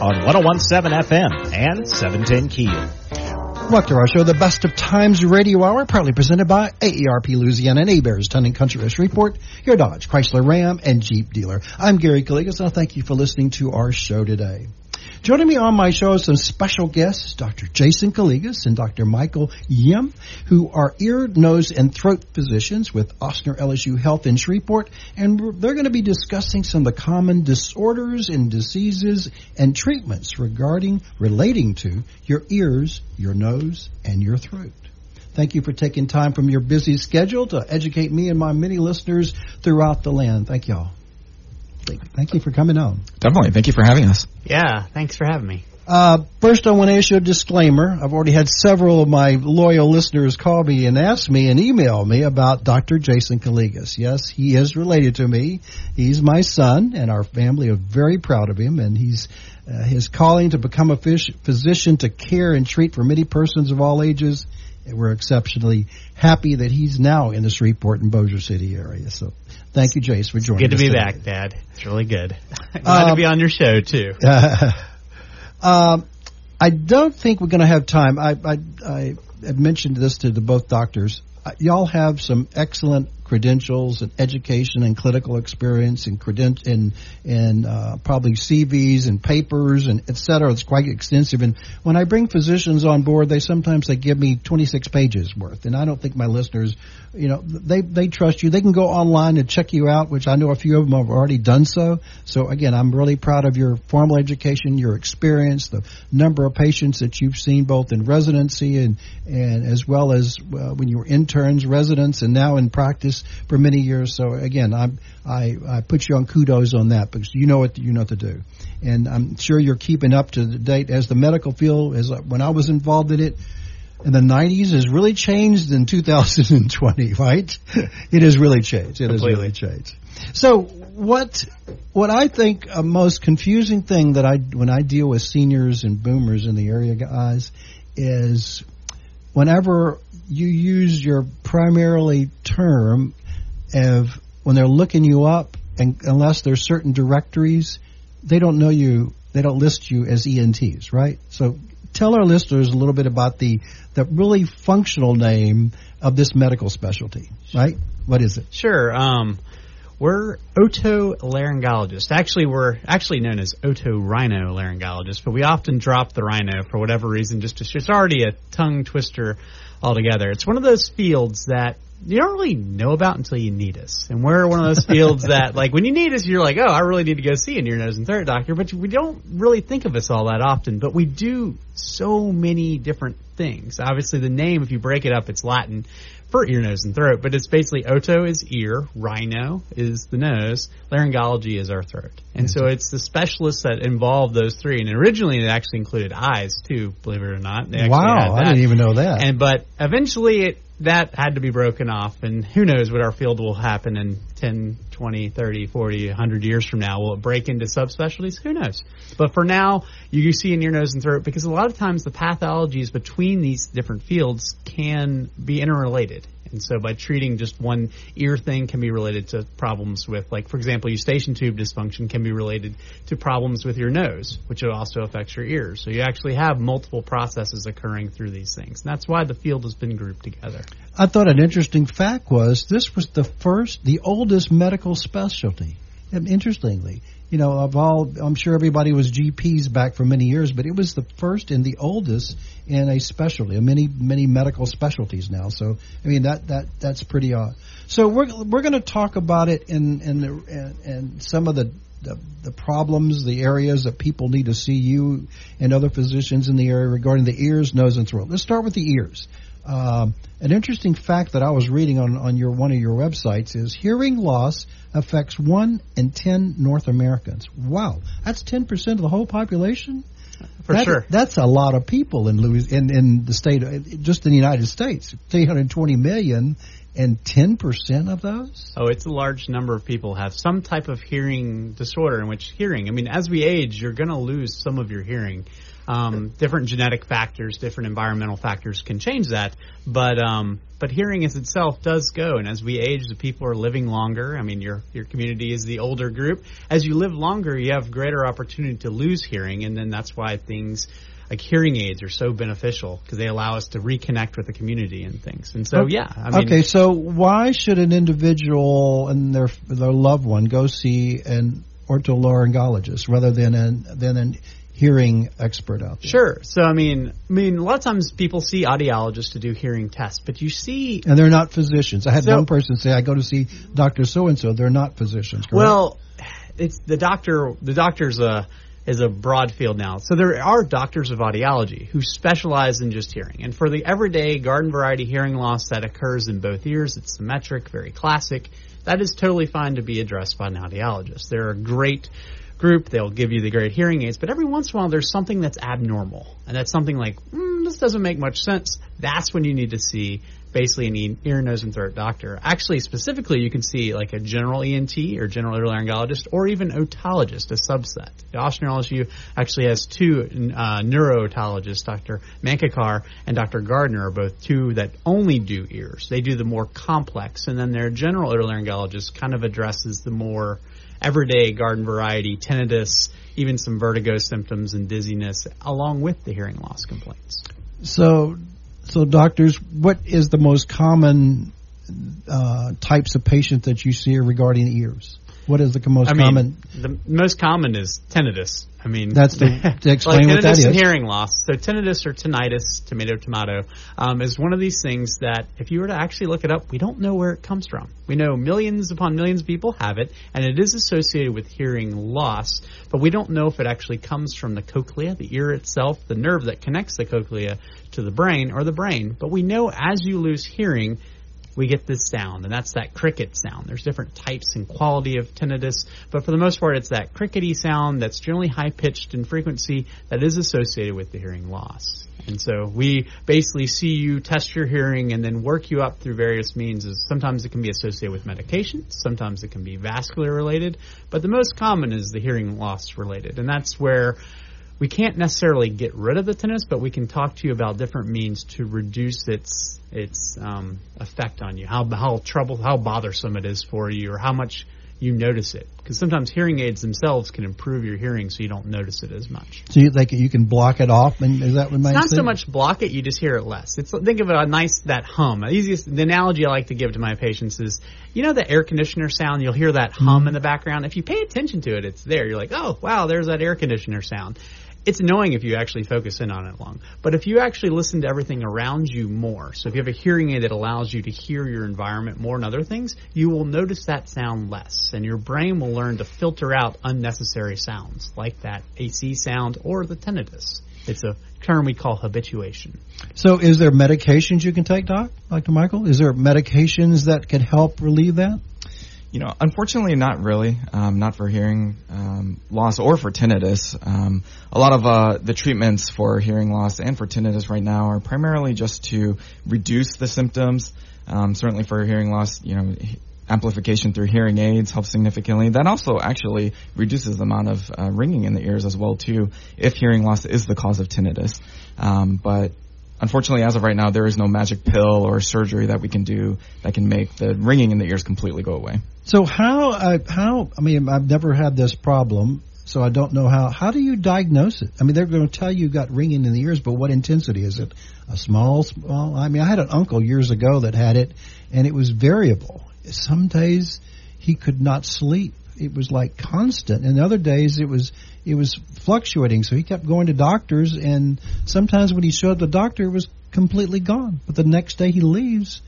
on 1017 FM and 710 Keel. Welcome to our show, The Best of Times Radio Hour, proudly presented by AARP Louisiana and Hebert's Tunning Country of Shreveport, your Dodge, Chrysler Ram, and Jeep dealer. I'm Gary Calligas, and I thank you for listening to our show today. Joining me on my show are some special guests, Dr. Jason Calligas and Dr. Michael Yim, who are ear, nose, and throat physicians with Ochsner LSU Health in Shreveport, and they're going to be discussing some of the common disorders and diseases and treatments regarding, relating to your ears, your nose, and your throat. Thank you for taking time from your busy schedule to educate me and my many listeners throughout the land. Thank y'all. Thank you for coming on. Definitely. Thank you for having us. Yeah, thanks for having me. Uh, first, I want to issue a disclaimer. I've already had several of my loyal listeners call me and ask me and email me about Dr. Jason Calligas. Yes, he is related to me. He's my son, and our family are very proud of him. And he's uh, his calling to become a physician to care and treat for many persons of all ages. We're exceptionally happy that he's now in the Shreveport and Bossier City area. So Thank you, Jace, for joining us. Good to be today. back, Dad. It's really good. Glad um, to be on your show too. Uh, um, I don't think we're going to have time. I, I, I had mentioned this to the both doctors. Uh, y'all have some excellent credentials and education and clinical experience and credent and and uh, probably CVs and papers and et cetera. It's quite extensive. And when I bring physicians on board, they sometimes they give me 26 pages worth, and I don't think my listeners, you know, they they trust you. They can go online and check you out, which I know a few of them have already done so. So again, I'm really proud of your formal education, your experience, the number of patients that you've seen both in residency and and as well as uh, when you were interns, residents, and now in practice for many years. So again, I, I I put you on kudos on that because you know what you know what to do, and I'm sure you're keeping up to date as the medical field. As uh, when I was involved in it in the 90s has really changed in 2020, right? it has really changed. It Completely. has really changed. So what what I think a most confusing thing that I when I deal with seniors and boomers in the area guys is whenever you use your primarily term of when they're looking you up, and unless there's certain directories, they don't know you. They don't list you as ENTs, right? So tell our listeners a little bit about the the really functional name of this medical specialty, right? What is it? Sure. Um, we're otolaryngologists. Actually, we're actually known as otorhinolaryngologists, but we often drop the rhino for whatever reason. Just to, it's already a tongue twister altogether. It's one of those fields that you don't really know about until you need us. And we're one of those fields that, like, when you need us, you're like, oh, I really need to go see an ear, nose, and throat doctor. But we don't really think of us all that often. But we do so many different things. Obviously, the name, if you break it up, it's Latin for ear, nose, and throat. But it's basically oto is ear, rhino is the nose, laryngology is our throat. And mm-hmm. so it's the specialists that involve those three. And originally it actually included eyes too, believe it or not. wow, I didn't even know that. And but eventually it that had to be broken off and who knows what our field will happen in 10 20 30 40 100 years from now. Will it break into subspecialties? Who knows? But for now you see in ear nose and throat because a lot of times the pathologies between these different fields can be interrelated and so by treating just one ear thing can be related to problems with, like, for example, eustachian tube dysfunction can be related to problems with your nose, which also affects your ears. So you actually have multiple processes occurring through these things. And that's why the field has been grouped together. I thought an interesting fact was this was the first, the oldest medical specialty. And interestingly, you know, of all, I'm sure everybody was GPs back for many years, but it was the first and the oldest in a specialty, many many medical specialties now. So, I mean that that that's pretty odd. So we're we're going to talk about it in in the some of the, the the problems, the areas that people need to see you and other physicians in the area regarding the ears, nose, and throat. Let's start with the ears. Um, an interesting fact that I was reading on, on your one of your websites is hearing loss affects one in ten North Americans. Wow, that's ten percent of the whole population. For that, sure, that's a lot of people in Louis in in the state, just in the United States, three hundred twenty million, And 10% of those? Oh, it's a large number of people have some type of hearing disorder in which hearing, I mean, as we age, you're going to lose some of your hearing. Um, different genetic factors, different environmental factors can change that, but um, but hearing as itself does go. And as we age, the people are living longer. I mean, your your community is the older group. As you live longer, you have greater opportunity to lose hearing, and then that's why things like hearing aids are so beneficial because they allow us to reconnect with the community and things. And so, yeah. I mean, okay, so why should an individual and their their loved one go see an otolaryngologist rather than an than an hearing expert out there? Sure. So I mean, I mean, a lot of times people see audiologists to do hearing tests, but you see, and they're not physicians. I had So- one person say, "I go to see Doctor So and So." They're not physicians. Correct? well, it's the doctor. The doctor's a is a broad field now. So there are doctors of audiology who specialize in just hearing, and for the everyday garden variety hearing loss that occurs in both ears, it's symmetric, very classic. That is totally fine to be addressed by an audiologist. They're a great group. They'll give you the great hearing aids, but every once in a while there's something that's abnormal, and that's something like mm, this doesn't make much sense. That's when you need to see basically an ear, nose, and throat doctor. Actually, specifically, you can see like a general ENT or general otolaryngologist, or even otologist, a subset. The Ochsner LSU actually has two uh, neuro-otologists, Dr. Mankekar and Dr. Gardner, are both two that only do ears. They do the more complex, and then their general otolaryngologist kind of addresses the more everyday garden variety tinnitus, even some vertigo symptoms and dizziness, along with the hearing loss complaints. So, so doctors, what is the most common uh, types of patient that you see regarding ears? What is the most I mean, common? the most common is tinnitus. I mean, That's the- to explain like what that tinnitus and hearing loss. So tinnitus or tinnitus, tomato tomato, um, is one of these things that if you were to actually look it up, we don't know where it comes from. We know millions upon millions of people have it, and it is associated with hearing loss, but we don't know if it actually comes from the cochlea, the ear itself, the nerve that connects the cochlea to the brain, or the brain. But we know as you lose hearing, we get this sound, and that's that cricket sound. There's different types and quality of tinnitus, but for the most part, it's that crickety sound that's generally high pitched in frequency that is associated with the hearing loss. And so we basically see you test your hearing and then work you up through various means. Sometimes it can be associated with medication, sometimes it can be vascular related, but the most common is the hearing loss related. And that's where we can't necessarily get rid of the tinnitus, but we can talk to you about different means to reduce its its um, effect on you, how how trouble, how bothersome it is for you, or how much you notice it. Because sometimes hearing aids themselves can improve your hearing, so you don't notice it as much. So you, like you can block it off, and is that what my not so much block it; you just hear it less. It's think of it a nice that hum. The easiest the analogy I like to give to my patients is, you know, the air conditioner sound. You'll hear that hum in the background. If you pay attention to it, it's there. You're like, oh wow, there's that air conditioner sound. It's annoying if you actually focus in on it long. But if you actually listen to everything around you more, so if you have a hearing aid that allows you to hear your environment more and other things, you will notice that sound less. And your brain will learn to filter out unnecessary sounds, like that AC sound or the tinnitus. It's a term we call habituation. So, is there medications you can take, Doc, Dr. Michael? Is there medications that could help relieve that? You know, unfortunately, not really. Um, not for hearing um, loss or for tinnitus. Um, a lot of uh, the treatments for hearing loss and for tinnitus right now are primarily just to reduce the symptoms. Um, certainly for hearing loss, you know, amplification through hearing aids helps significantly. That also actually reduces the amount of uh, ringing in the ears as well too, if hearing loss is the cause of tinnitus. Um, but unfortunately, as of right now, there is no magic pill or surgery that we can do that can make the ringing in the ears completely go away. So how uh, how I mean I've never had this problem, so I don't know how. How do you diagnose it? I mean they're going to tell you got ringing in the ears, but what intensity is it? A small, small. I mean I had an uncle years ago that had it, and it was variable. Some days he could not sleep. It was like constant, and other days it was it was fluctuating. So he kept going to doctors, and sometimes when he showed the doctor, it was completely gone. But the next day he leaves,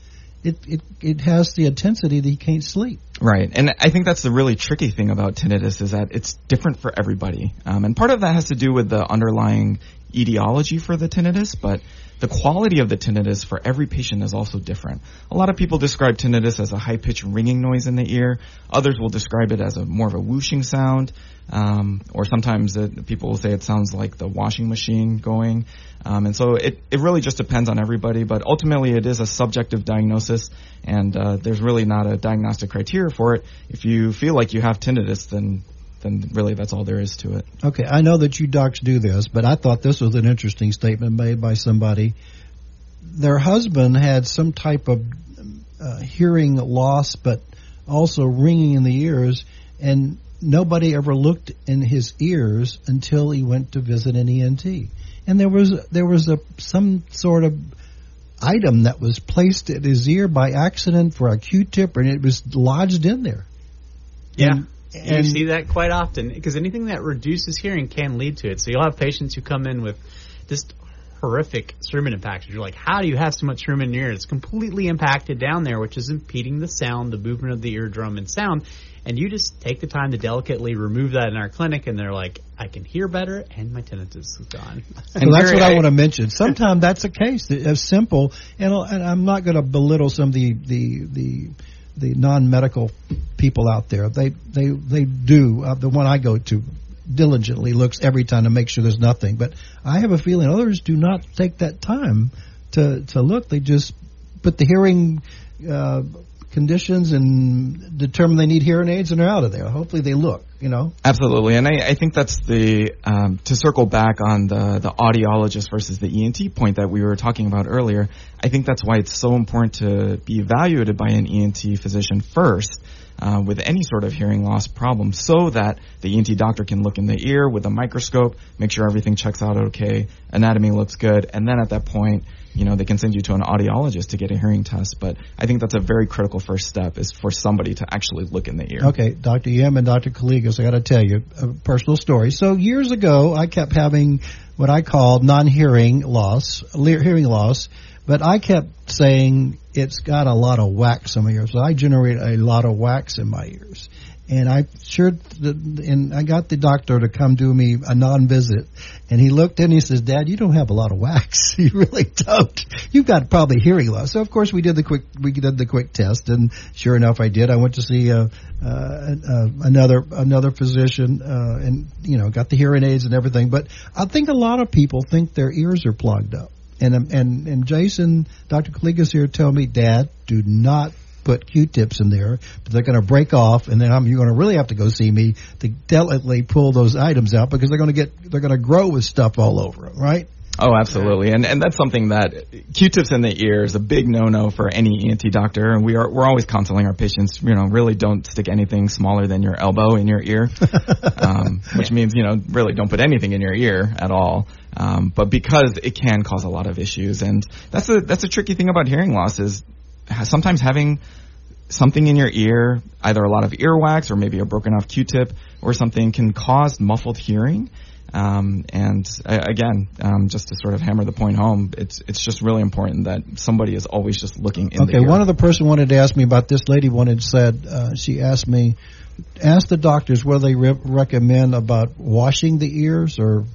it it it has the intensity that he can't sleep. Right, and I think that's the really tricky thing about tinnitus is that it's different for everybody, um, and part of that has to do with the underlying etiology for the tinnitus, but the quality of the tinnitus for every patient is also different. A lot of people describe tinnitus as a high pitched ringing noise in the ear. Others will describe it as a more of a whooshing sound. Um, or sometimes it, people will say it sounds like the washing machine going. Um, and so it, it really just depends on everybody, but ultimately it is a subjective diagnosis, and uh, there's really not a diagnostic criteria for it. If you feel like you have tinnitus, then then really that's all there is to it. Okay, I know that you docs do this, but I thought this was an interesting statement made by somebody. Their husband had some type of uh, hearing loss, but also ringing in the ears, and nobody ever looked in his ears until he went to visit an ENT. And there was there was a some sort of item that was placed at his ear by accident for a Q-tip, and it was lodged in there. Yeah. And- you see that quite often because anything that reduces hearing can lead to it. So you'll have patients who come in with just horrific cerumen impactions. You're like, how do you have so much cerumen in your ear? It's completely impacted down there, which is impeding the sound, the movement of the eardrum and sound. And you just take the time to delicately remove that in our clinic, and they're like, I can hear better, and my tinnitus is gone. So And that's what I, I- want to mention. Sometimes that's a case. It's simple, and, and I'm not going to belittle some of the the the, the non-medical people out there. They they they do. Uh, the one I go to diligently looks every time to make sure there's nothing. But I have a feeling others do not take that time to to look. They just put the hearing. Uh, conditions and determine they need hearing aids and they're out of there. Hopefully they look, you know. Absolutely, and I, I think that's the um, to circle back on the the audiologist versus the ENT point that we were talking about earlier. I think that's why it's so important to be evaluated by an ENT physician first. Uh, with any sort of hearing loss problem, so that the ENT doctor can look in the ear with a microscope, make sure everything checks out okay, anatomy looks good, and then at that point, you know, they can send you to an audiologist to get a hearing test. But I think that's a very critical first step is for somebody to actually look in the ear. Okay, Dr. Yim and Dr. Calligas, I got to tell you a personal story. So years ago, I kept having what I called non-hearing loss, hearing loss, but I kept saying it's got a lot of wax in my ears. So I generate a lot of wax in my ears. And I sure, and I got the doctor to come do me a non-visit, and he looked and he says, "Dad, you don't have a lot of wax. you really don't. You've got probably hearing loss." So of course we did the quick, we did the quick test, and sure enough, I did. I went to see uh, uh, uh, another another physician, uh, and you know, got the hearing aids and everything. But I think a lot of people think their ears are plugged up, and um, and and Jason, Dr. Calligas here, tell me, Dad, do not put Q-tips in there, but they're going to break off, and then I'm, you're going to really have to go see me to delicately pull those items out because they're going to get they're going to grow with stuff all over them, right? Oh, absolutely, and and that's something that Q-tips in the ear is a big no-no for any ENT doctor, and we are we're always counseling our patients. You know, really don't stick anything smaller than your elbow in your ear, um, which means you know really don't put anything in your ear at all. Um, but because it can cause a lot of issues, and that's a that's a tricky thing about hearing loss is sometimes having something in your ear, either a lot of earwax or maybe a broken off Q-tip or something, can cause muffled hearing. Um, and uh, again, um, just to sort of hammer the point home, it's it's just really important that somebody is always just looking in Okay, the ear. one other person wanted to ask me about this. Lady wanted said uh, she asked me, ask the doctors whether they re- recommend about washing the ears or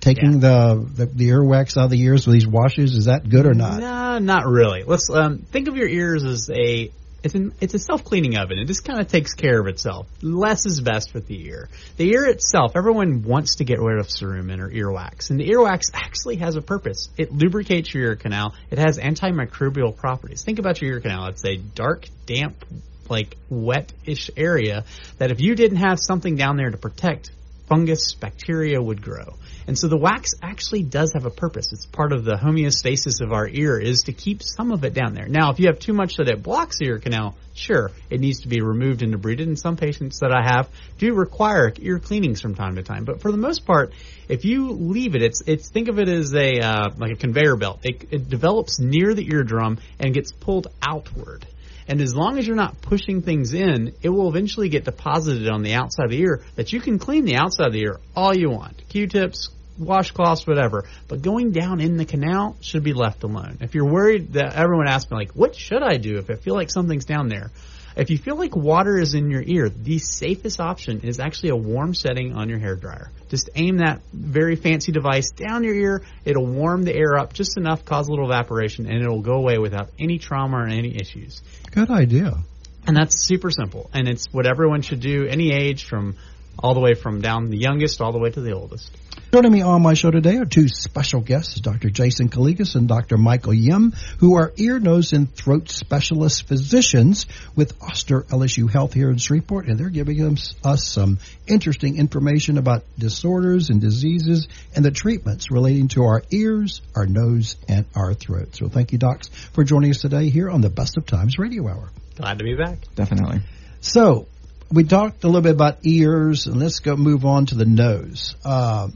taking the, the the earwax out of the ears with these washes. Is that good or not? No, not really. Let's um, think of your ears as a it's an it's a self cleaning oven. It just kind of takes care of itself. Less is best with the ear. The ear itself, everyone wants to get rid of cerumen or earwax, and the earwax actually has a purpose. It lubricates your ear canal. It has antimicrobial properties. Think about your ear canal. It's a dark, damp, like wet-ish area that if you didn't have something down there to protect, fungus, bacteria would grow. And so the wax actually does have a purpose. It's part of the homeostasis of our ear is to keep some of it down there. Now, if you have too much that it blocks the ear canal, sure, it needs to be removed and debrided. And some patients that I have do require ear cleanings from time to time. But for the most part, if you leave it, it's it's think of it as a uh, like a conveyor belt. It, it develops near the eardrum and gets pulled outward. And as long as you're not pushing things in, it will eventually get deposited on the outside of the ear that you can clean the outside of the ear all you want. Q-tips, washcloths, whatever. But going down in the canal should be left alone. If you're worried that everyone asks me like, what should I do if I feel like something's down there? If you feel like water is in your ear, the safest option is actually a warm setting on your hair dryer. Just aim that very fancy device down your ear. It'll warm the air up just enough, cause a little evaporation, and it'll go away without any trauma or any issues. Good idea. And that's super simple. And it's what everyone should do, any age, from all the way from down the youngest all the way to the oldest. Joining me on my show today are two special guests, Dr. Jason Calligas and Dr. Michael Yim, who are ear, nose, and throat specialist physicians with Ochsner LSU Health here in Shreveport, and they're giving us, us some interesting information about disorders and diseases and the treatments relating to our ears, our nose, and our throat. So thank you, docs, for joining us today here on the Best of Times Radio Hour. Glad to be back. Definitely. So we talked a little bit about ears, and let's go move on to the nose. Uh,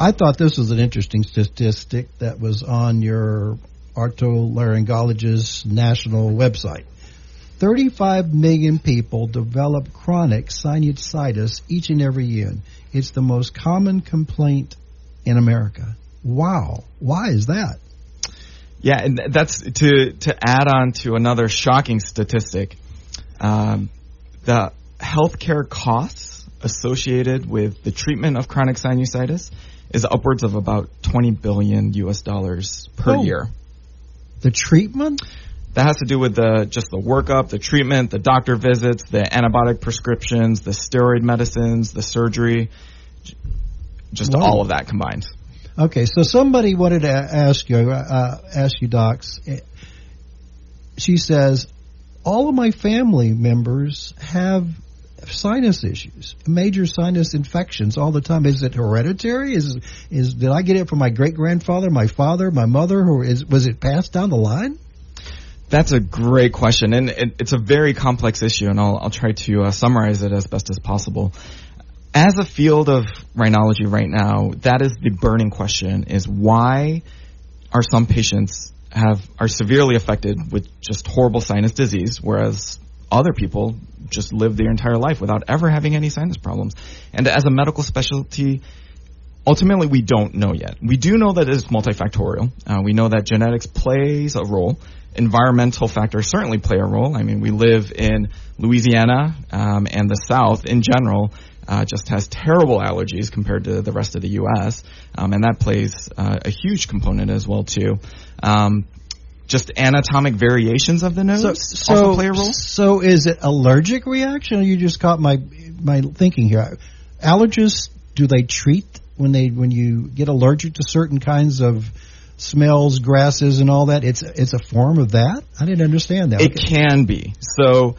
I thought this was an interesting statistic that was on your otolaryngologist national website. 35 million people develop chronic sinusitis each and every year. It's the most common complaint in America. Wow. Why is that? Yeah, and that's to to add on to another shocking statistic. Um, the healthcare costs associated with the treatment of chronic sinusitis is upwards of about 20 billion US dollars per Oh. year. The treatment? That has to do with the just the workup, the treatment, the doctor visits, the antibiotic prescriptions, the steroid medicines, the surgery, just all of that combined. Okay, so somebody wanted to ask you, uh, ask you, docs. eh, She says, all of my family members have sinus issues, major sinus infections all the time. Is it hereditary? Is is did I get it from my great grandfather, my father, my mother, or is was it passed down the line? That's a great question, and it, it's a very complex issue, and I'll, I'll try to uh, summarize it as best as possible. As a field of rhinology right now, that is the burning question: is why are some patients have are severely affected with just horrible sinus disease, whereas other people just live their entire life without ever having any sinus problems? And as a medical specialty, ultimately we don't know yet. We do know that it's multifactorial. Uh, we know that genetics plays a role. Environmental factors certainly play a role. I mean, we live in Louisiana um, and the South in general. Uh, just has terrible allergies compared to the rest of the U.S., um, and that plays uh, a huge component as well too. Um, just anatomic variations of the nose so also play a role. So is it allergic reaction, you just caught my my thinking here? Allergists do they treat when they when you get allergic to certain kinds of smells, grasses, and all that? It's it's a form of that. I didn't understand that. It can be. So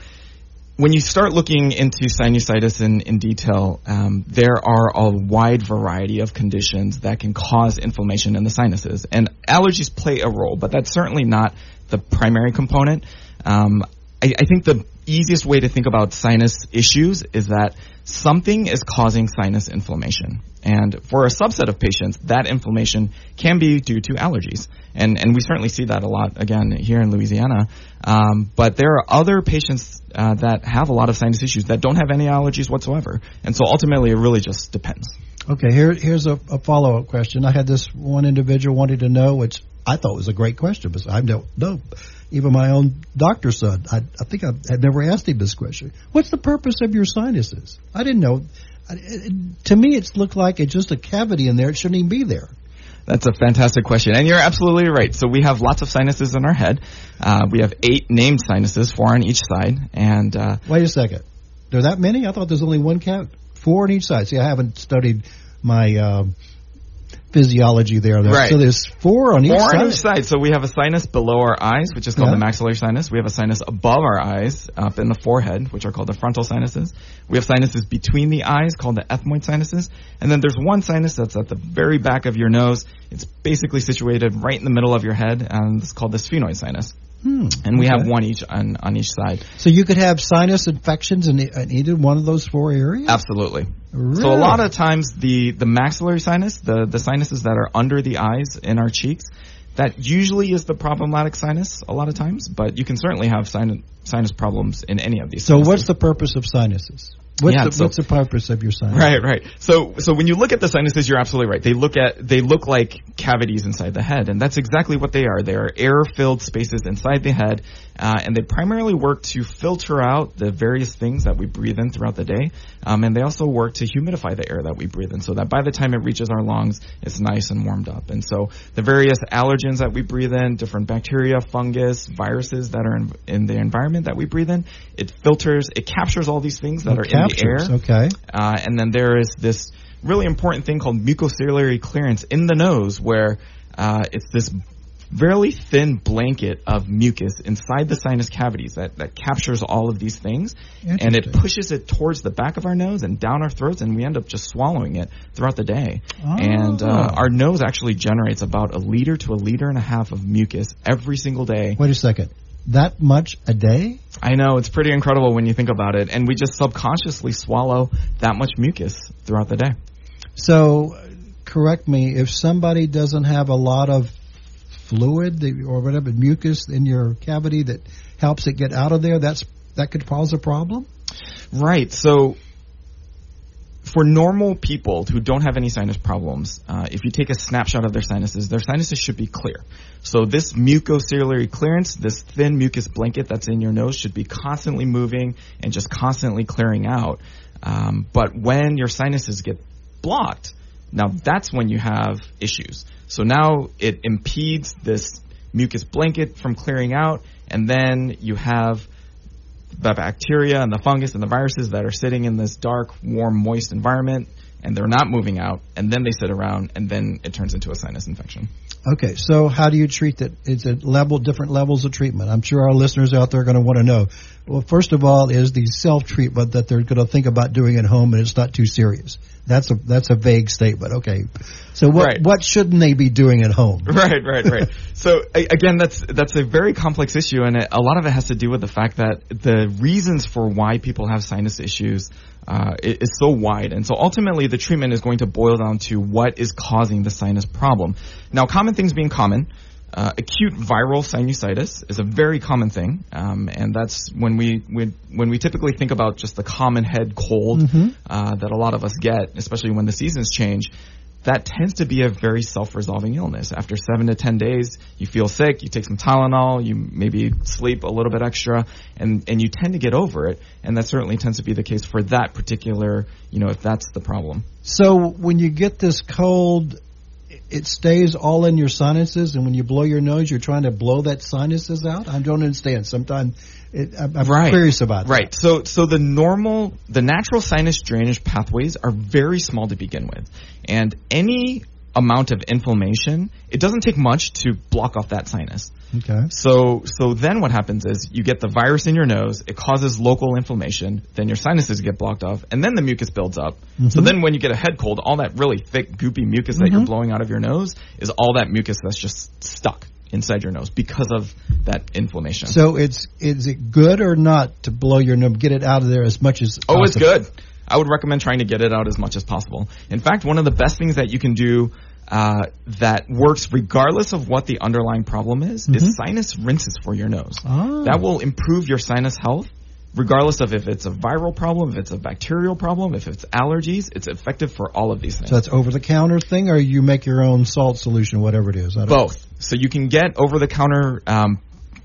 when you start looking into sinusitis in, in detail, um, there are a wide variety of conditions that can cause inflammation in the sinuses. And allergies play a role, but that's certainly not the primary component. Um, I, I think the easiest way to think about sinus issues is that something is causing sinus inflammation. And for a subset of patients, that inflammation can be due to allergies. And, and we certainly see that a lot, again, here in Louisiana. Um, but there are other patients uh, that have a lot of sinus issues that don't have any allergies whatsoever. And so ultimately, it really just depends. Okay, here here's a, a follow up question. I had this one individual wanted to know, which I thought was a great question, but I don't know. Even my own doctor said, I, I think I had never asked him this question. What's the purpose of your sinuses? I didn't know. It, to me, it's looked like it's just a cavity in there. It shouldn't even be there. That's a fantastic question, and you're absolutely right. So we have lots of sinuses in our head. Uh, we have eight named sinuses, four on each side, and uh, Wait a second. There are that many? I thought there's only one count. Four on each side. See, I haven't studied my um, physiology there. Right. So there's four on each four side. on each side. So we have a sinus below our eyes, which is called Yeah. the maxillary sinus. We have a sinus above our eyes, up in the forehead, which are called the frontal sinuses. We have sinuses between the eyes, called the ethmoid sinuses. And then there's one sinus that's at the very back of your nose. It's basically situated right in the middle of your head, and it's called the sphenoid sinus. Hmm, And we have one each on, on each side. So you could have sinus infections in, in either one of those four areas? Absolutely. Really? So a lot of times the, the maxillary sinus, the, the sinuses that are under the eyes in our cheeks, that usually is the problematic sinus a lot of times, but you can certainly have sinus, sinus problems in any of these. So sinuses. what's the purpose of sinuses? What's, Yeah, the, so- what's the purpose of your sinus? Right, right. So, so when you look at the sinuses, you're absolutely right. They look at, they look like cavities inside the head, and that's exactly what they are. They are air-filled spaces inside the head, uh, and they primarily work to filter out the various things that we breathe in throughout the day, um, and they also work to humidify the air that we breathe in, so that by the time it reaches our lungs, it's nice and warmed up. And so the various allergens that we breathe in, different bacteria, fungus, viruses that are in, in the environment that we breathe in, it filters, it captures all these things that It are in the air. captures, okay. Uh, and then there is this really important thing called mucociliary clearance in the nose where uh, it's this very thin blanket of mucus inside the sinus cavities that, that captures all of these things and it pushes it towards the back of our nose and down our throats and we end up just swallowing it throughout the day and uh, Oh. our nose actually generates about a liter to a liter and a half of mucus every single day Wait a second. That much a day? I know it's pretty incredible when you think about it, and we just subconsciously swallow that much mucus throughout the day. So, correct me if somebody doesn't have a lot of fluid or whatever mucus in your cavity that helps it get out of there. That's that could cause a problem. Right. So, for normal people who don't have any sinus problems, uh, if you take a snapshot of their sinuses, their sinuses should be clear. So this mucociliary clearance, this thin mucus blanket that's in your nose, should be constantly moving and just constantly clearing out. Um, but when your sinuses get blocked, now that's when you have issues. So now it impedes this mucus blanket from clearing out, and then you have the bacteria and the fungus and the viruses that are sitting in this dark, warm, moist environment, and they're not moving out, and then they sit around, and then it turns into a sinus infection. Okay, so how do you treat that? It's a level, different levels of treatment. I'm sure our listeners out there are going to want to know. Well, first of all, is the self treatment that they're going to think about doing at home, and it's not too serious. That's a that's a vague statement. Okay, so what Right. what shouldn't they be doing at home? right, right, right. So again, that's that's a very complex issue, and a lot of it has to do with the fact that the reasons for why people have sinus issues uh, is so wide, and so ultimately the treatment is going to boil down to what is causing the sinus problem. Now, common things being common. Uh, acute viral sinusitis is a very common thing, um, and that's when we, when when we typically think about just the common head cold uh, that a lot of us get, especially when the seasons change that tends to be a very self-resolving illness. After seven to ten days, you feel sick, you take some Tylenol, you maybe sleep a little bit extra, and, and you tend to get over it. And that certainly tends to be the case for that particular, you know, if that's the problem. So when you get this cold, it stays all in your sinuses, and when you blow your nose, you're trying to blow that sinuses out. I don't understand. Sometimes it, I'm, I'm Right. curious about that. Right. So, so the normal, the natural sinus drainage pathways are very small to begin with, and any amount of inflammation, it doesn't take much to block off that sinus. Okay. So, so then what happens is you get the virus in your nose, it causes local inflammation, then your sinuses get blocked off, and then the mucus builds up. So mm-hmm. then when you get a head cold, all that really thick, goopy mucus that you're mm-hmm. blowing out of your nose is all that mucus that's just stuck inside your nose because of that inflammation. So it's is it good or not to blow your nose, get it out of there as much as Oh, it's good. I would recommend trying to get it out as much as possible. In fact, one of the best things that you can do uh, that works regardless of what the underlying problem is is sinus rinses for your nose. Ah. That will improve your sinus health. Regardless of if it's a viral problem, if it's a bacterial problem, if it's allergies, it's effective for all of these things. So that's over the counter thing, or you make your own salt solution, whatever it is. Both. So you can get over the counter um,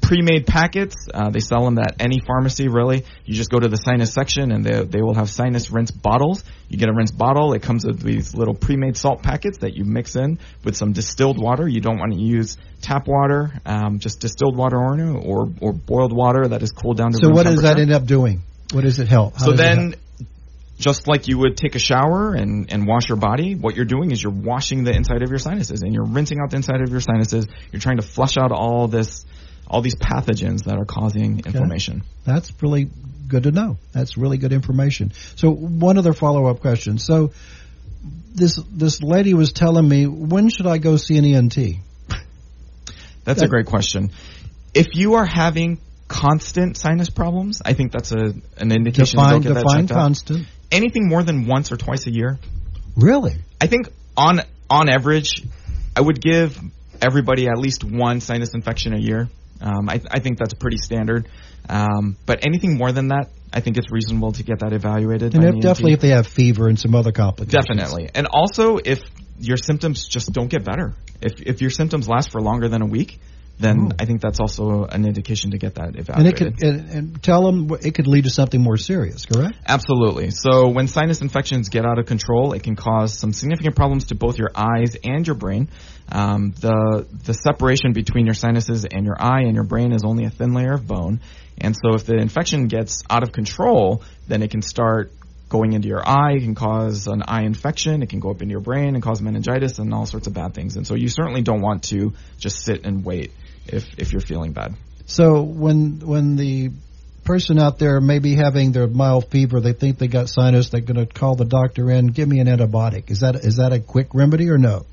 pre-made packets. Uh, they sell them at any pharmacy, really. You just go to the sinus section and they, they will have sinus rinse bottles. You get a rinse bottle. It comes with these little pre-made salt packets that you mix in with some distilled water. You don't want to use tap water, um, just distilled water or, or, or boiled water that is cooled down to So room what does that end up doing? What does it help? How So then, help? just like you would take a shower and, and wash your body, what you're doing is you're washing the inside of your sinuses and you're rinsing out the inside of your sinuses. You're trying to flush out all this, all these pathogens that are causing inflammation. that's really good to know. That's really good information. So one other follow up question. So this this lady was telling me when should I go see an ENT? That's a great question. If you are having constant sinus problems, I think that's a an indication Define to that define checked out. constant. Anything more than once or twice a year, Really? I think on on average, I would give everybody at least one sinus infection a year. Um, I, I think that's pretty standard. Um, but anything more than that, I think it's reasonable to get that evaluated. And if, definitely if they have fever and some other complications. definitely, and also if your symptoms just don't get better, If if your symptoms last for longer than a week, then I think that's also an indication to get that And it evaluated. could and, and tell them it could lead to something more serious, correct? Absolutely. So when sinus infections get out of control, it can cause some significant problems to both your eyes and your brain. Um, the the separation between your sinuses and your eye and your brain is only a thin layer of bone, and so if the infection gets out of control, then it can start going into your eye. It can cause an eye infection. It can go up into your brain and cause meningitis and all sorts of bad things. And so you certainly don't want to just sit and wait if if you're feeling bad. So when when the person out there may be having their mild fever, they think they got sinus, they're going to call the doctor in, give me an antibiotic. Is that is that a quick remedy or no?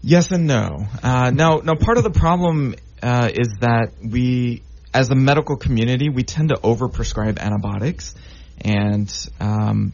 Yes and no. Uh, now, now part of the problem uh, is that we, as a medical community, we tend to overprescribe antibiotics, and um,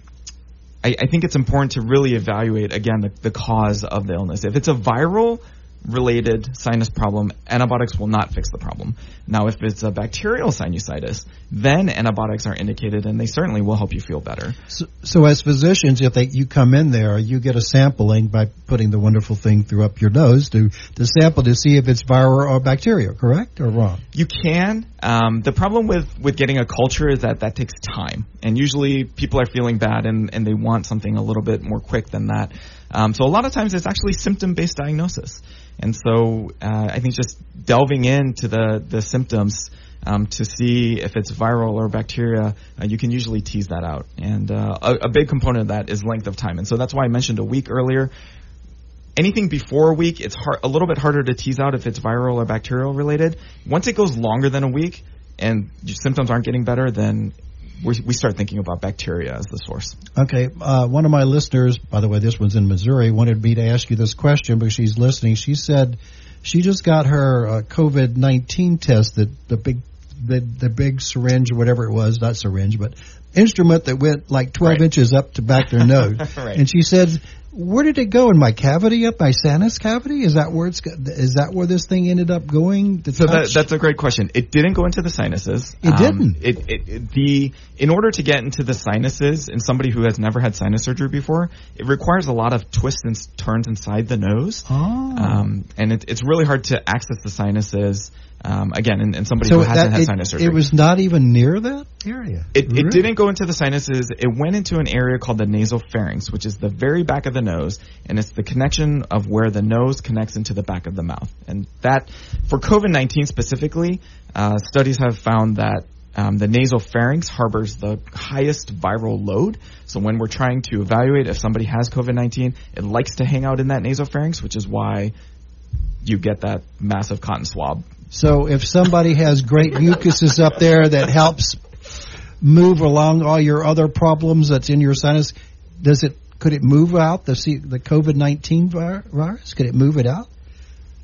I, I think it's important to really evaluate again the, the cause of the illness. If it's a viral related sinus problem, antibiotics will not fix the problem. Now, if it's a bacterial sinusitis, then antibiotics are indicated, and they certainly will help you feel better. So, so as physicians, if they, you come in there, you get a sampling by putting the wonderful thing through up your nose to to sample to see if it's viral or bacteria, correct or wrong? You can. Um, the problem with, with getting a culture is that that takes time. And usually people are feeling bad and, and they want something a little bit more quick than that. Um, so a lot of times it's actually symptom based diagnosis. And so uh, I think just delving into the, the symptoms um, to see if it's viral or bacteria, uh, you can usually tease that out. And uh, a, a big component of that is length of time. And so that's why I mentioned a week earlier anything before a week, it's hard, a little bit harder to tease out if it's viral or bacterial related. Once it goes longer than a week and your symptoms aren't getting better, then we we start thinking about bacteria as the source. Okay, uh, one of my listeners, by the way, this one's in Missouri, wanted me to ask you this question because she's listening. She said she just got her uh, COVID nineteen test, the the big the, the big syringe or whatever it was, not syringe, but instrument that went like twelve Right. inches up to back their nose. Right. And she said, "Where did it go in my cavity? Up my sinus cavity? Is that where it's is that where this thing ended up going? So that, that's a great question. It didn't go into the sinuses. It Um, didn't? It, it, it- the in order to get into the sinuses in somebody who has never had sinus surgery before, it requires a lot of twists and turns inside the nose. Oh. Um, and it, it's really hard to access the sinuses. Um, again, and, in somebody so who hasn't had it, sinus surgery. it was not even near that area. It, it didn't go into the sinuses. It went into an area called the nasal pharynx, which is the very back of the nose, and it's the connection of where the nose connects into the back of the mouth. And that, for COVID-19 specifically, uh, studies have found that um, the nasopharynx harbors the highest viral load. So when we're trying to evaluate if somebody has COVID-19, it likes to hang out in that nasopharynx, which is why you get that massive cotton swab So if somebody has great mucuses up there that helps move along all your other problems that's in your sinus, does it could it move out the C, the COVID nineteen virus? Could it move it out?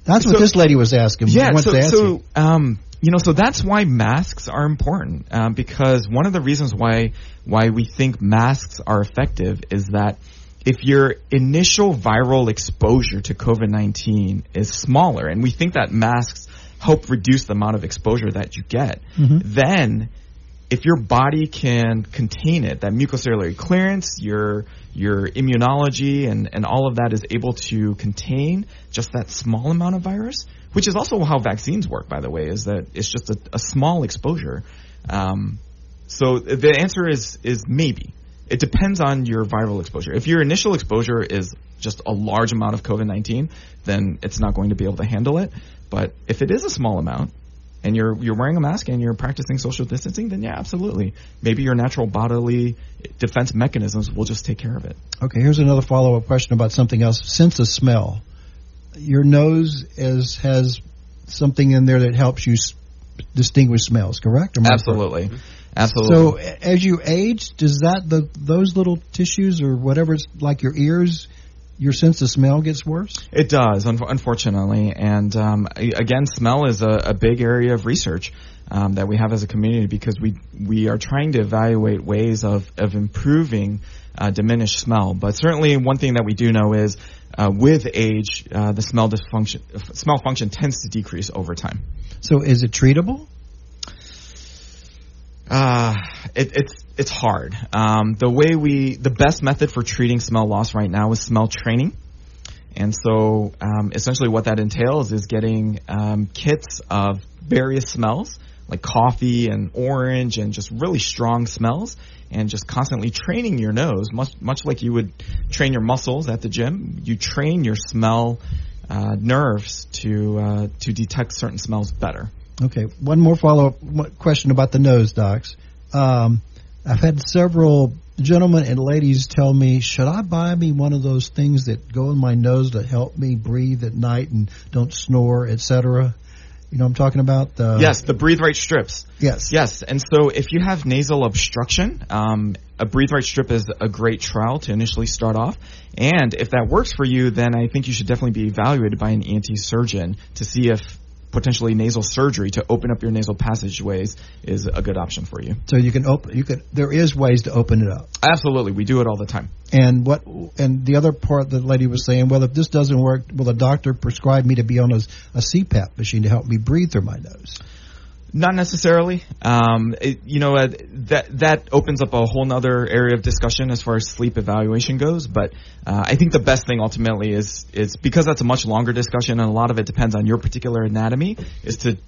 That's what So- this lady was asking. Yeah, so, ask so you. um, you know, so that's why masks are important um, because one of the reasons why why we think masks are effective is that if your initial viral exposure to COVID nineteen is smaller, and we think that masks help reduce the amount of exposure that you get, then if your body can contain it, that mucociliary clearance, your your immunology and, and all of that is able to contain just that small amount of virus, which is also how vaccines work, by the way, is that it's just a, a small exposure. Um, so the answer is is maybe. It depends on your viral exposure. If your initial exposure is just a large amount of COVID nineteen, then it's not going to be able to handle it. But if it is a small amount, and you're you're wearing a mask and you're practicing social distancing, then yeah, absolutely. Maybe your natural bodily defense mechanisms will just take care of it. Okay, here's another follow up question about something else. Sense of smell. Your nose is has something in there that helps you s- distinguish smells. Correct? Absolutely, mm-hmm. absolutely. So as you age, does that the those little tissues or whatever it's like your ears, your sense of smell gets worse? It does, un- unfortunately, and um, again, smell is a, a big area of research um, that we have as a community because we we are trying to evaluate ways of of improving uh, diminished smell. But certainly, one thing that we do know is uh, with age, uh, the smell dysfunction smell function tends to decrease over time. So is it treatable? Uh, it, it's it's hard. Um, the way we the best method for treating smell loss right now is smell training, And so, um, essentially, what that entails is getting um, kits of various smells, like coffee and orange, and just really strong smells, and just constantly training your nose, much much like you would train your muscles at the gym. You train your smell uh, nerves to uh, to detect certain smells better. Okay, one more follow up question about the nose, docs. Um, I've had several gentlemen and ladies tell me, should I buy me one of those things that go in my nose to help me breathe at night and don't snore, etc. You know, I'm talking about the yes, the breathe right strips. Yes, yes, and so if you have nasal obstruction, um, a breathe right strip is a great trial to initially start off. And if that works for you, then I think you should definitely be evaluated by an ENT surgeon to see if potentially nasal surgery to open up your nasal passageways is a good option for you. So you can open, you can, there is ways to open it up. Absolutely. We do it all the time. And what, and the other part the lady was saying, well, if this doesn't work, will the doctor prescribe me to be on a, a CPAP machine to help me breathe through my nose? Not necessarily. Um, it, you know, uh, that that opens up a whole other area of discussion as far as sleep evaluation goes. But uh, I think the best thing ultimately is is because that's a much longer discussion, and a lot of it depends on your particular anatomy. Is to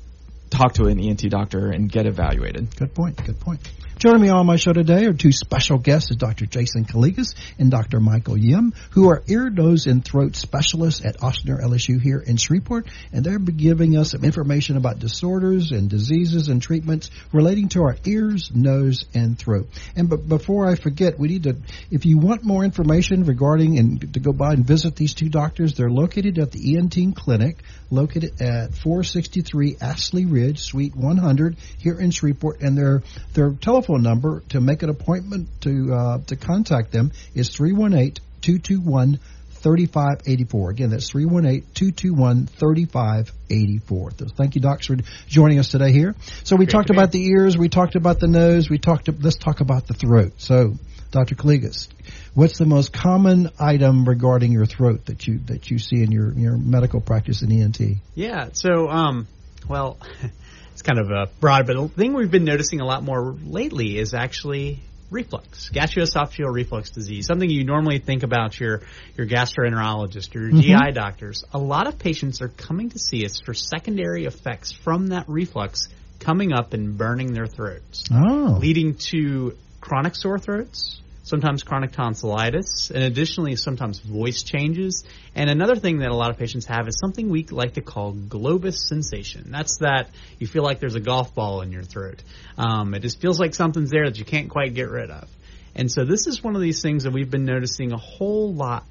talk to an ENT doctor and get evaluated. Good point. Good point. Joining me on my show today are two special guests, Dr. Jason Calligas and Dr. Michael Yim, who are ear, nose, and throat specialists at Ochsner LSU here in Shreveport, and they're giving us some information about disorders and diseases and treatments relating to our ears, nose, and throat. And but before I forget, we need to, if you want more information regarding and to go by and visit these two doctors, they're located at the ENT Clinic, located at 463 Ashley Ridge, Suite 100 here in Shreveport, and their their telephone telephone number to make an appointment to uh, to contact them is 318-221 3584. Again, that's 318-221-3584. Thank you, docs, for joining us today here. So we Great talked about the ears, we talked about the nose, we talked, let's talk about the throat. So, Dr. Calligas, what's the most common item regarding your throat that you, that you see in your, your medical practice in ENT? Yeah, so, um, well, it's kind of a broad, but the thing we've been noticing a lot more lately is actually reflux, gastroesophageal reflux disease, something you normally think about your your gastroenterologist or your mm-hmm. GI doctors. A lot of patients are coming to see us for secondary effects from that reflux coming up and burning their throats, oh. leading to chronic sore throats, sometimes chronic tonsillitis, and additionally sometimes voice changes. And another thing that a lot of patients have is something we like to call globus sensation. That's that you feel like there's a golf ball in your throat. Um, it just feels like something's there that you can't quite get rid of. And so this is one of these things that we've been noticing a whole lot,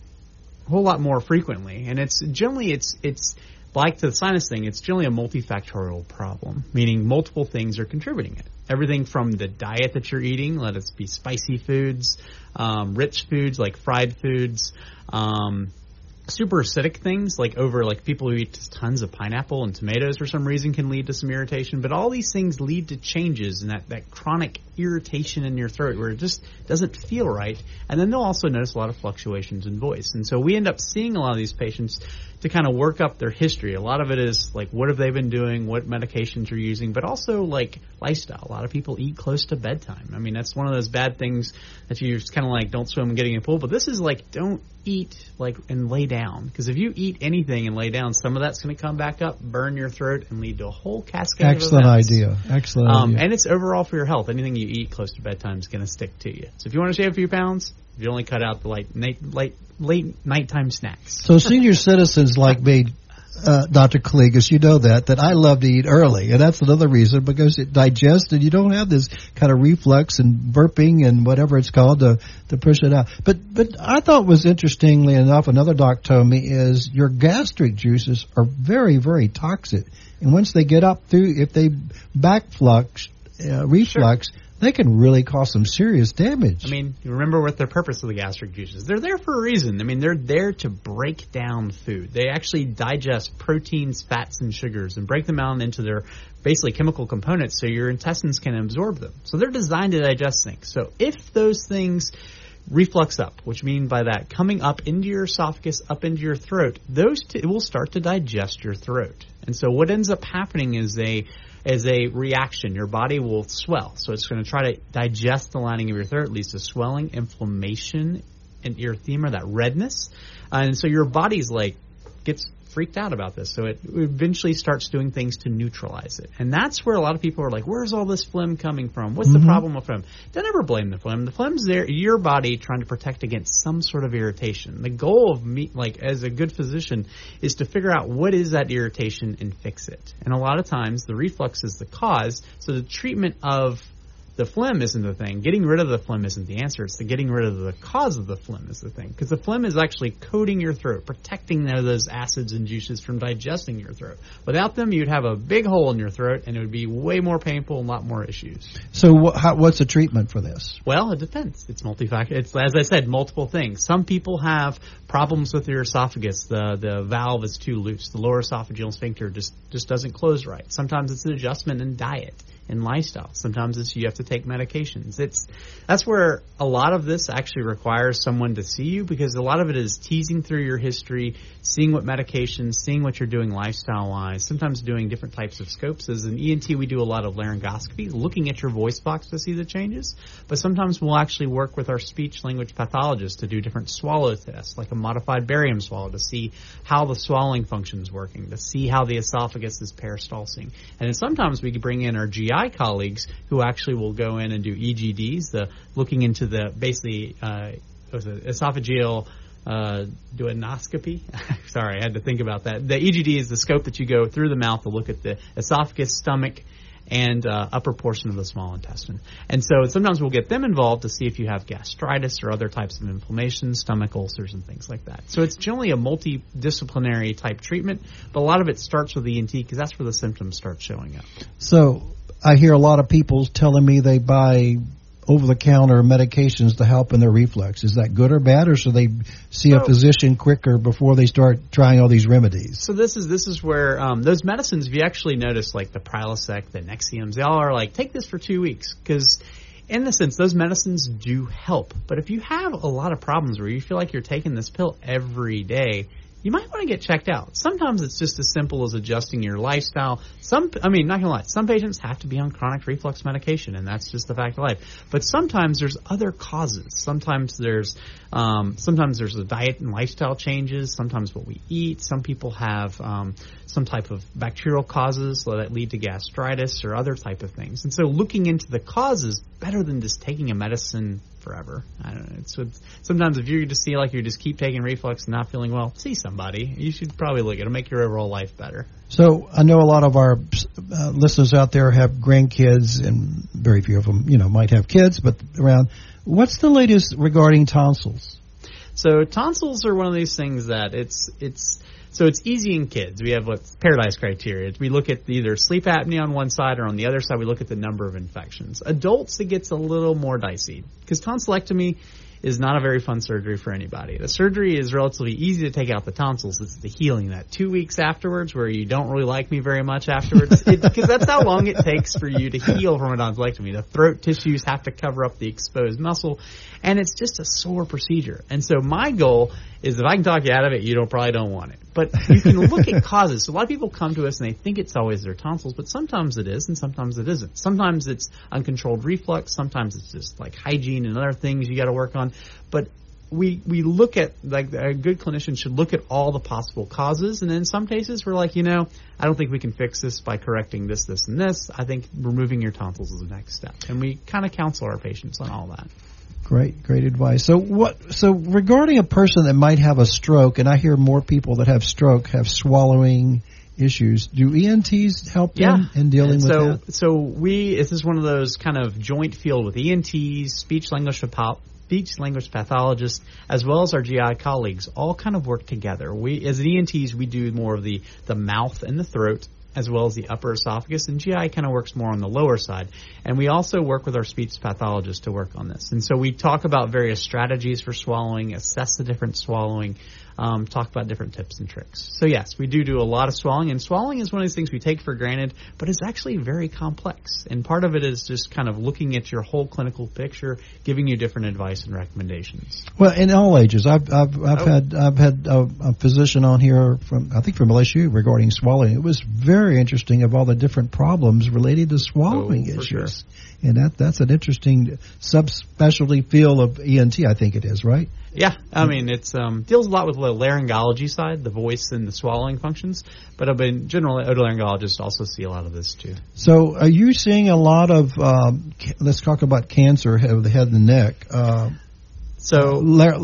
a whole lot more frequently. And it's generally it's it's like the sinus thing, it's generally a multifactorial problem, meaning multiple things are contributing it. Everything from the diet that you're eating, let it be spicy foods, um, rich foods like fried foods, um, super acidic things like over like people who eat tons of pineapple and tomatoes for some reason can lead to some irritation but all these things lead to changes in that, that chronic irritation in your throat where it just doesn't feel right and then they'll also notice a lot of fluctuations in voice. And so we end up seeing a lot of these patients to kind of work up their history. A lot of it is like what have they been doing, what medications are using, but also like lifestyle. A lot of people eat close to bedtime. I mean, that's one of those bad things that you just kind of like don't swim and getting in a pool. But this is like don't eat like and lay down because if you eat anything and lay down, some of that's going to come back up, burn your throat, and lead to a whole cascade. Of. Excellent idea. Excellent. Um, idea. And it's overall for your health. Anything you eat close to bedtime is going to stick to you. So if you want to shave a few pounds, you only cut out the late late late, late nighttime snacks. So senior citizens like me, uh, Dr. Calligas, you know that that I love to eat early, and that's another reason because it digests and you don't have this kind of reflux and burping and whatever it's called to to push it out. But but I thought was interestingly enough, another doc told me is your gastric juices are very very toxic, and once they get up through, if they backflux, uh, reflux. Sure they can really cause some serious damage. I mean, remember what the purpose of the gastric juices. They're there for a reason. I mean, they're there to break down food. They actually digest proteins, fats, and sugars and break them down into their basically chemical components so your intestines can absorb them. So they're designed to digest things. So if those things reflux up, which mean by that coming up into your esophagus, up into your throat, those t- will start to digest your throat. And so what ends up happening is they as a reaction. Your body will swell. So it's going to try to digest the lining of your throat, leads to swelling, inflammation, an erythema, that redness, and so your body's like gets freaked out about this. So it eventually starts doing things to neutralize it. And that's where a lot of people are like, where's all this phlegm coming from? What's mm-hmm. the problem with phlegm? Don't ever blame the phlegm. The phlegm's there, your body trying to protect against some sort of irritation. The goal of me, like as a good physician, is to figure out what is that irritation and fix it. And a lot of times the reflux is the cause. So the treatment of the phlegm isn't the thing. Getting rid of the phlegm isn't the answer. It's the getting rid of the cause of the phlegm is the thing. Because the phlegm is actually coating your throat, protecting those acids and juices from digesting your throat. Without them, you'd have a big hole in your throat, and it would be way more painful and a lot more issues. So, wh- how, what's the treatment for this? Well, it depends. It's multifactorial. It's as I said, multiple things. Some people have problems with their esophagus. The the valve is too loose. The lower esophageal sphincter just just doesn't close right. Sometimes it's an adjustment in diet and lifestyle. Sometimes it's you have to take medications. It's that's where a lot of this actually requires someone to see you because a lot of it is teasing through your history, seeing what medications, seeing what you're doing lifestyle wise, sometimes doing different types of scopes. As an ENT, we do a lot of laryngoscopy, looking at your voice box to see the changes. But sometimes we'll actually work with our speech language pathologist to do different swallow tests, like a modified barium swallow, to see how the swallowing function is working, to see how the esophagus is peristalsing. And then sometimes we bring in our GI Colleagues who actually will go in and do EGDs, the looking into the basically uh, esophageal uh, duodenoscopy. Sorry, I had to think about that. The EGD is the scope that you go through the mouth to look at the esophagus, stomach, and uh, upper portion of the small intestine. And so sometimes we'll get them involved to see if you have gastritis or other types of inflammation, stomach ulcers, and things like that. So it's generally a multidisciplinary type treatment, but a lot of it starts with the ENT because that's where the symptoms start showing up. So I hear a lot of people telling me they buy over the counter medications to help in their reflux. Is that good or bad, or should they see a physician quicker before they start trying all these remedies? So this is this is where um, those medicines, if you actually notice, like the Prilosec, the Nexiums, they all are like take this for two weeks because. In the sense, those medicines do help. But if you have a lot of problems where you feel like you're taking this pill every day, you might want to get checked out. Sometimes it's just as simple as adjusting your lifestyle. Some, I mean, not gonna lie, some patients have to be on chronic reflux medication, and that's just the fact of life. But sometimes there's other causes. Sometimes there's, um, sometimes there's the diet and lifestyle changes. Sometimes what we eat. Some people have um, some type of bacterial causes that lead to gastritis or other type of things. And so, looking into the causes better than just taking a medicine forever. I don't know. It's, sometimes if you just see like you just keep taking reflux and not feeling well, see somebody. You should probably look. It'll make your overall life better. So I know a lot of our uh, listeners out there have grandkids, and very few of them, you know, might have kids. But around, what's the latest regarding tonsils? So tonsils are one of these things that it's it's so it's easy in kids. We have what's paradise criteria. We look at either sleep apnea on one side or on the other side, we look at the number of infections. Adults, it gets a little more dicey because tonsillectomy is not a very fun surgery for anybody. The surgery is relatively easy to take out the tonsils. It's the healing that two weeks afterwards, where you don't really like me very much afterwards, because that's how long it takes for you to heal from a tonsillectomy. The throat tissues have to cover up the exposed muscle, and it's just a sore procedure. And so my goal is if I can talk you out of it, you don't probably don't want it. But you can look at causes. So a lot of people come to us and they think it's always their tonsils, but sometimes it is and sometimes it isn't. Sometimes it's uncontrolled reflux, sometimes it's just like hygiene and other things you got to work on. But we we look at like a good clinician should look at all the possible causes, and in some cases we're like, you know, I don't think we can fix this by correcting this, this, and this. I think removing your tonsils is the next step, and we kind of counsel our patients on all that. Great, great advice. So what? So regarding a person that might have a stroke, and I hear more people that have stroke have swallowing issues. Do ENTs help yeah. them in dealing so, with that? So so we this is one of those kind of joint field with ENTs, speech language speech language pathologists, as well as our GI colleagues, all kind of work together. We as ENTs we do more of the the mouth and the throat as well as the upper esophagus, and GI kind of works more on the lower side. And we also work with our speech pathologist to work on this. And so we talk about various strategies for swallowing, assess the different swallowing, um, talk about different tips and tricks. So yes, we do do a lot of swallowing, and swallowing is one of these things we take for granted, but it's actually very complex. And part of it is just kind of looking at your whole clinical picture, giving you different advice and recommendations. Well, in all ages, I've I've, I've oh. had I've had a, a, physician on here from I think from LSU regarding swallowing. It was very interesting of all the different problems related to swallowing oh, issues. Sure. And that that's an interesting subspecialty field of ENT, I think it is, right? Yeah, I mean it's um, deals a lot with the laryngology side, the voice and the swallowing functions. But I've been generally otolaryngologists also see a lot of this too. So, are you seeing a lot of? Um, ca- let's talk about cancer of the head and the neck. Uh, So lar-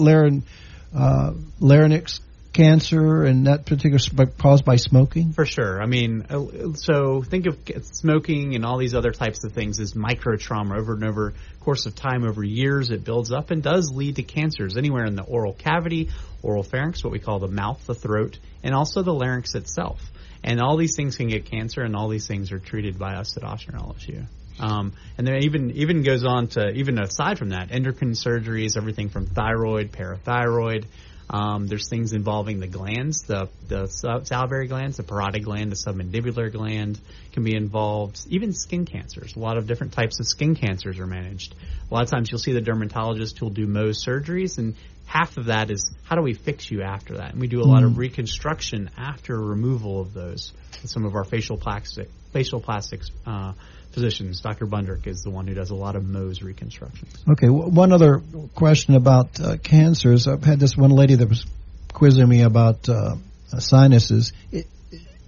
uh, larynx cancer, and that particular sp- caused by smoking. For sure. I mean, uh, so think of smoking and all these other types of things as micro trauma over and over course of time over years it builds up and does lead to cancers anywhere in the oral cavity oral pharynx what we call the mouth the throat and also the larynx itself and all these things can get cancer and all these things are treated by us at Ochsner LSU um, and then even even goes on to even aside from that endocrine surgeries everything from thyroid parathyroid um, there's things involving the glands, the the salivary glands, the parotid gland, the submandibular gland can be involved. Even skin cancers. A lot of different types of skin cancers are managed. A lot of times you'll see the dermatologist who'll do Mohs surgeries, and half of that is how do we fix you after that? And we do a lot of reconstruction after removal of those. With some of our facial plastic facial plastics. Uh, physicians. Dr. Bundrick is the one who does a lot of Mohs reconstructions. Okay, one other question about uh, cancers. I've had this one lady that was quizzing me about uh, sinuses. It,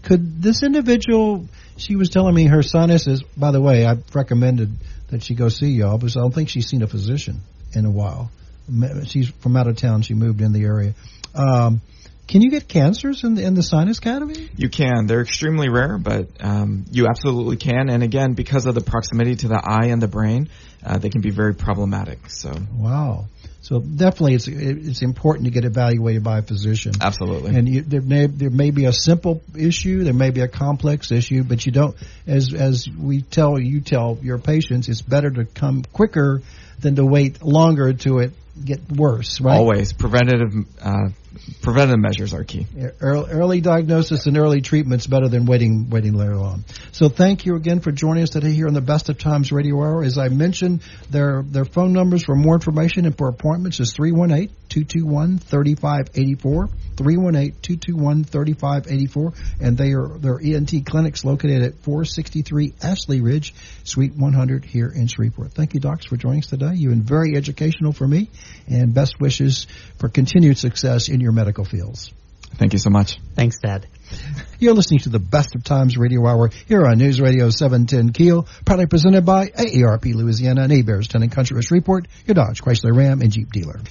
could this individual? She was telling me her sinuses. By the way, I've recommended that she go see y'all, because I don't think she's seen a physician in a while. She's from out of town. She moved in the area. Um, can you get cancers in the, in the sinus cavity? You can. They're extremely rare, but um, you absolutely can. And again, because of the proximity to the eye and the brain, uh, they can be very problematic. So wow. So definitely, it's it's important to get evaluated by a physician. Absolutely. And you, there may there may be a simple issue, there may be a complex issue, but you don't. As as we tell you tell your patients, it's better to come quicker than to wait longer to it get worse. Right. Always preventative. Uh, preventative measures are key. Early, early diagnosis and early treatment is better than waiting waiting later on. So thank you again for joining us today here on the Best of Times Radio Hour. As I mentioned, their their phone numbers for more information and for appointments is 318-221-3584, 318-221-3584, and they are their ENT clinics located at 463 Ashley Ridge, Suite 100 here in Shreveport. Thank you, docs, for joining us today. You've been very educational for me, and best wishes for continued success in your medical fields. Thank you so much. Thanks, Dad. You're listening to the Best of Times Radio Hour here on News Radio 710 Keel, proudly presented by AARP Louisiana and Hebert's Town and Country of Shreveport, your Dodge, Chrysler Ram, and Jeep dealer.